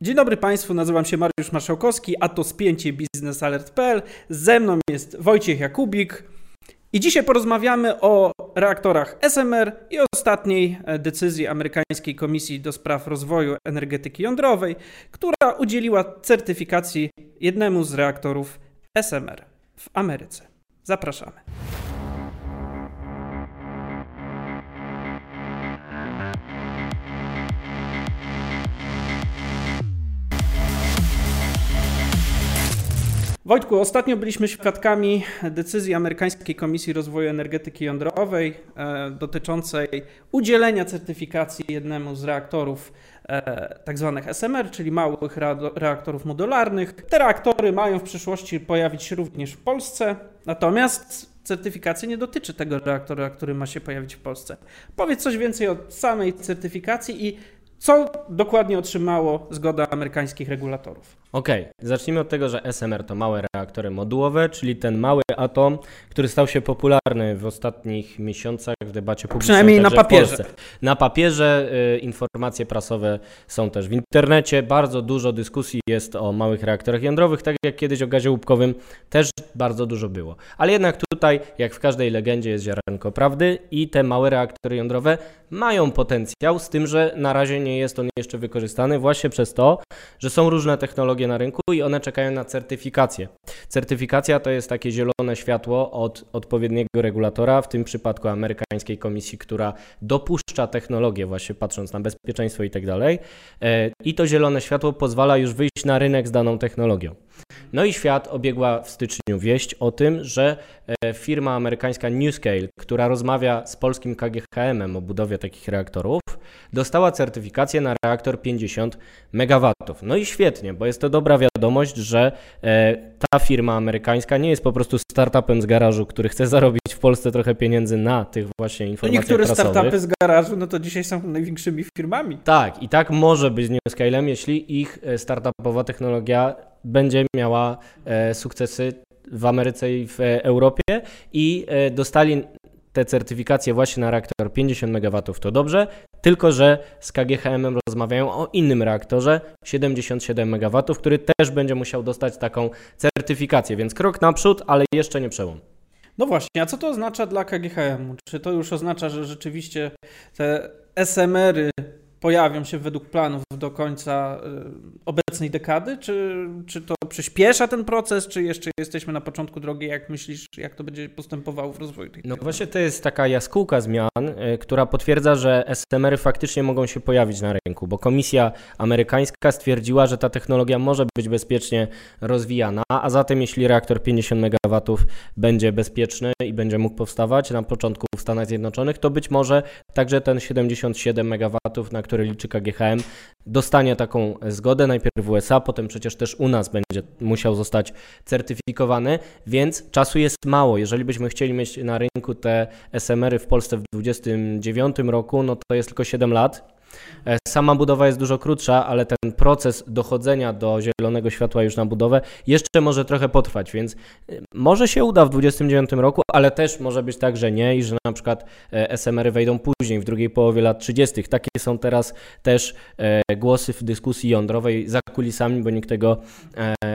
Dzień dobry Państwu, nazywam się Mariusz Marszałkowski, a to spięcie biznesalert.pl. Ze mną jest Wojciech Jakubik i dzisiaj porozmawiamy o reaktorach SMR i ostatniej e, decyzji amerykańskiej Komisji do Spraw Rozwoju Energetyki Jądrowej, która udzieliła certyfikacji jednemu z reaktorów SMR w Ameryce. Zapraszamy. Wojtku, ostatnio byliśmy świadkami decyzji amerykańskiej Komisji Rozwoju Energetyki Jądrowej e, dotyczącej udzielenia certyfikacji jednemu z reaktorów e. Tak SMR, czyli małych reaktorów modularnych. Te reaktory mają w przyszłości pojawić się również w Polsce, natomiast certyfikacja nie dotyczy tego reaktora, który ma się pojawić w Polsce. Powiedz coś więcej o samej certyfikacji i co dokładnie otrzymało zgoda amerykańskich regulatorów? Okej, okay. zacznijmy od tego, że SMR to małe reaktory modułowe, czyli ten mały atom, który stał się popularny w ostatnich miesiącach w debacie publicznej. Przynajmniej na papierze. Na papierze y, informacje prasowe są też w internecie. Bardzo dużo dyskusji jest o małych reaktorach jądrowych, tak jak kiedyś o gazie łupkowym też bardzo dużo było. Ale jednak tutaj, jak w każdej legendzie, jest ziarenko prawdy i te małe reaktory jądrowe mają potencjał, z tym, że na razie nie jest on jeszcze wykorzystany właśnie przez to, że są różne technologie na rynku i one czekają na certyfikację. Certyfikacja to jest takie zielone światło od odpowiedniego regulatora, w tym przypadku amerykańskiej komisji, która dopuszcza technologię, właśnie patrząc na bezpieczeństwo i tak dalej. E, I to zielone światło pozwala już wyjść na rynek z daną technologią. No i świat obiegła w styczniu wieść o tym, że e, firma amerykańska NewScale, która rozmawia z polskim KGHM o budowie takich reaktorów, dostała certyfikację na reaktor 50 MW. No i świetnie, bo jest to dobra wiadomość, że e, ta firma amerykańska nie jest po prostu startupem z garażu, który chce zarobić w Polsce trochę pieniędzy na tych właśnie informacjach Niektóre prasowych. startupy z garażu, no to dzisiaj są największymi firmami. Tak, i tak może być z NewScalem, jeśli ich e, startupowa technologia będzie miała e, sukcesy w Ameryce i w Europie i dostali te certyfikacje właśnie na reaktor 50 MW to dobrze, tylko że z KGHM rozmawiają o innym reaktorze 77 MW, który też będzie musiał dostać taką certyfikację, więc krok naprzód, ale jeszcze nie przełom. No właśnie, a co to oznacza dla KGHM? Czy to już oznacza, że rzeczywiście te SMR-y pojawią się według planów do końca y, obecnej dekady? Czy, czy to przyspiesza ten proces, czy jeszcze jesteśmy na początku drogi? Jak myślisz, jak to będzie postępowało w rozwoju tej No właśnie to jest taka jaskółka zmian, y, która potwierdza, że SMR-y faktycznie mogą się pojawić na rynku, bo komisja amerykańska stwierdziła, że ta technologia może być bezpiecznie rozwijana, a zatem jeśli reaktor 50 MW będzie bezpieczny i będzie mógł powstawać na początku w Stanach Zjednoczonych, to być może także ten 77 MW, na który liczy KGHM, dostanie taką zgodę, najpierw w USA, potem przecież też u nas będzie musiał zostać certyfikowany, więc czasu jest mało. Jeżeli byśmy chcieli mieć na rynku te SMR-y w Polsce w 2029 roku, no to jest tylko 7 lat, sama budowa jest dużo krótsza, ale ten proces dochodzenia do zielonego światła już na budowę jeszcze może trochę potrwać, więc e, może się uda w 2029 roku, ale też może być tak, że nie i że na przykład e, SMR-y wejdą później, w drugiej połowie lat 30. Takie są teraz też głosy w dyskusji jądrowej za kulisami, bo nikt tego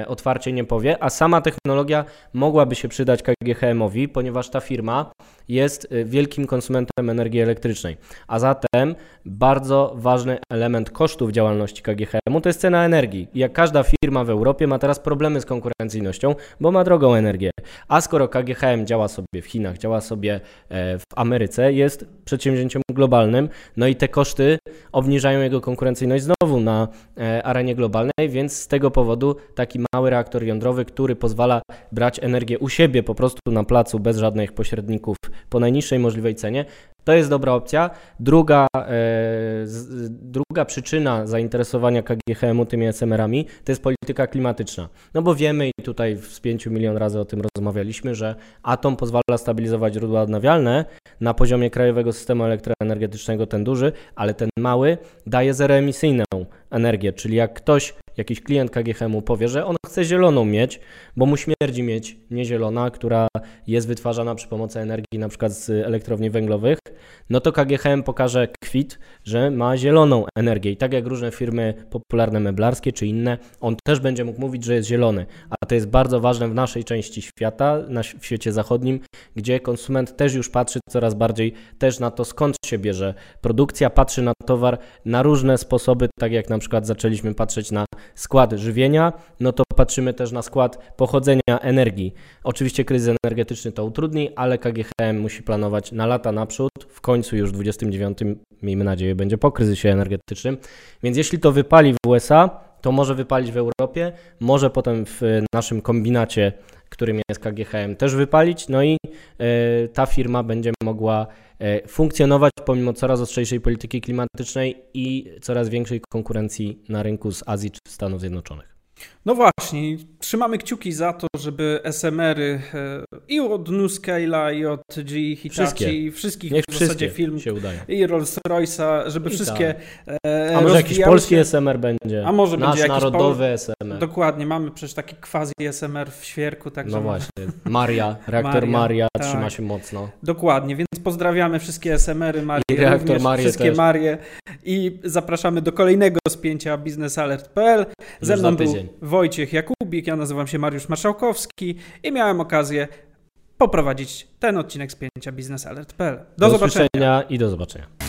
otwarcie nie powie, a sama technologia mogłaby się przydać KGHM-owi, ponieważ ta firma jest wielkim konsumentem energii elektrycznej, a zatem bardzo ważny element kosztów działalności KGHM to jest cena energii. Jak każda firma w Europie ma teraz problemy z konkurencyjnością, bo ma drogą energię. A skoro KGHM działa sobie w Chinach, działa sobie e, w Ameryce, jest przedsięwzięciem globalnym, no i te koszty obniżają jego konkurencyjność znowu na e, arenie globalnej, więc z tego powodu taki mały reaktor jądrowy, który pozwala brać energię u siebie po prostu na placu bez żadnych pośredników po najniższej możliwej cenie, to jest dobra opcja. Druga, e, z, druga przyczyna zainteresowania KGHM-u tymi SMR-ami to jest polityka klimatyczna. No bo wiemy i tutaj z 5 milion razy o tym rozmawialiśmy, że atom pozwala stabilizować źródła odnawialne na poziomie krajowego systemu elektroenergetycznego ten duży, ale ten mały daje zeroemisyjną energię, czyli jak ktoś jakiś klient KGHM-u powie, że on chce zieloną mieć, bo mu śmierdzi mieć niezielona, która jest wytwarzana przy pomocy energii na przykład z elektrowni węglowych, no to KGHM pokaże kwit, że ma zieloną energię. I tak jak różne firmy popularne meblarskie czy inne, on też będzie mógł mówić, że jest zielony, a to jest bardzo ważne w naszej części świata, na, w świecie zachodnim, gdzie konsument też już patrzy coraz bardziej też na to, skąd się bierze. Produkcja, patrzy na towar na różne sposoby, tak jak na przykład zaczęliśmy patrzeć na skład żywienia, no to patrzymy też na skład pochodzenia energii. Oczywiście kryzys energetyczny to utrudni, ale KGHM musi planować na lata naprzód, w końcu już w 29, miejmy nadzieję, będzie po kryzysie energetycznym, więc jeśli to wypali w USA, to może wypalić w Europie, może potem w naszym kombinacie, którym jest KGHM, też wypalić, no i y, ta firma będzie mogła y, funkcjonować pomimo coraz ostrzejszej polityki klimatycznej i coraz większej konkurencji na rynku z Azji czy Stanów Zjednoczonych. No właśnie, trzymamy kciuki za to, żeby SMR-y e, i od Nuscale'a, i od G Hitachi, wszystkie. i wszystkich Niech w zasadzie film, i Rolls-Royce'a, żeby I wszystkie tak. E, A może jakiś polski się. SMR będzie? A może Nasz będzie jakiś narodowy pol... SMR. Dokładnie, mamy przecież taki quasi SMR w Świerku. Także no właśnie, Maria, reaktor Maria, Maria tak. trzyma się mocno. Dokładnie, więc pozdrawiamy wszystkie SMR-y Marii, I reaktor Marie wszystkie też. Marie i zapraszamy do kolejnego spięcia biznesalert.pl. Ze mną był Wojciech Jakubik, ja nazywam się Mariusz Marszałkowski i miałem okazję poprowadzić ten odcinek spięcia biznesalert.pl. Do, do zobaczenia i do zobaczenia.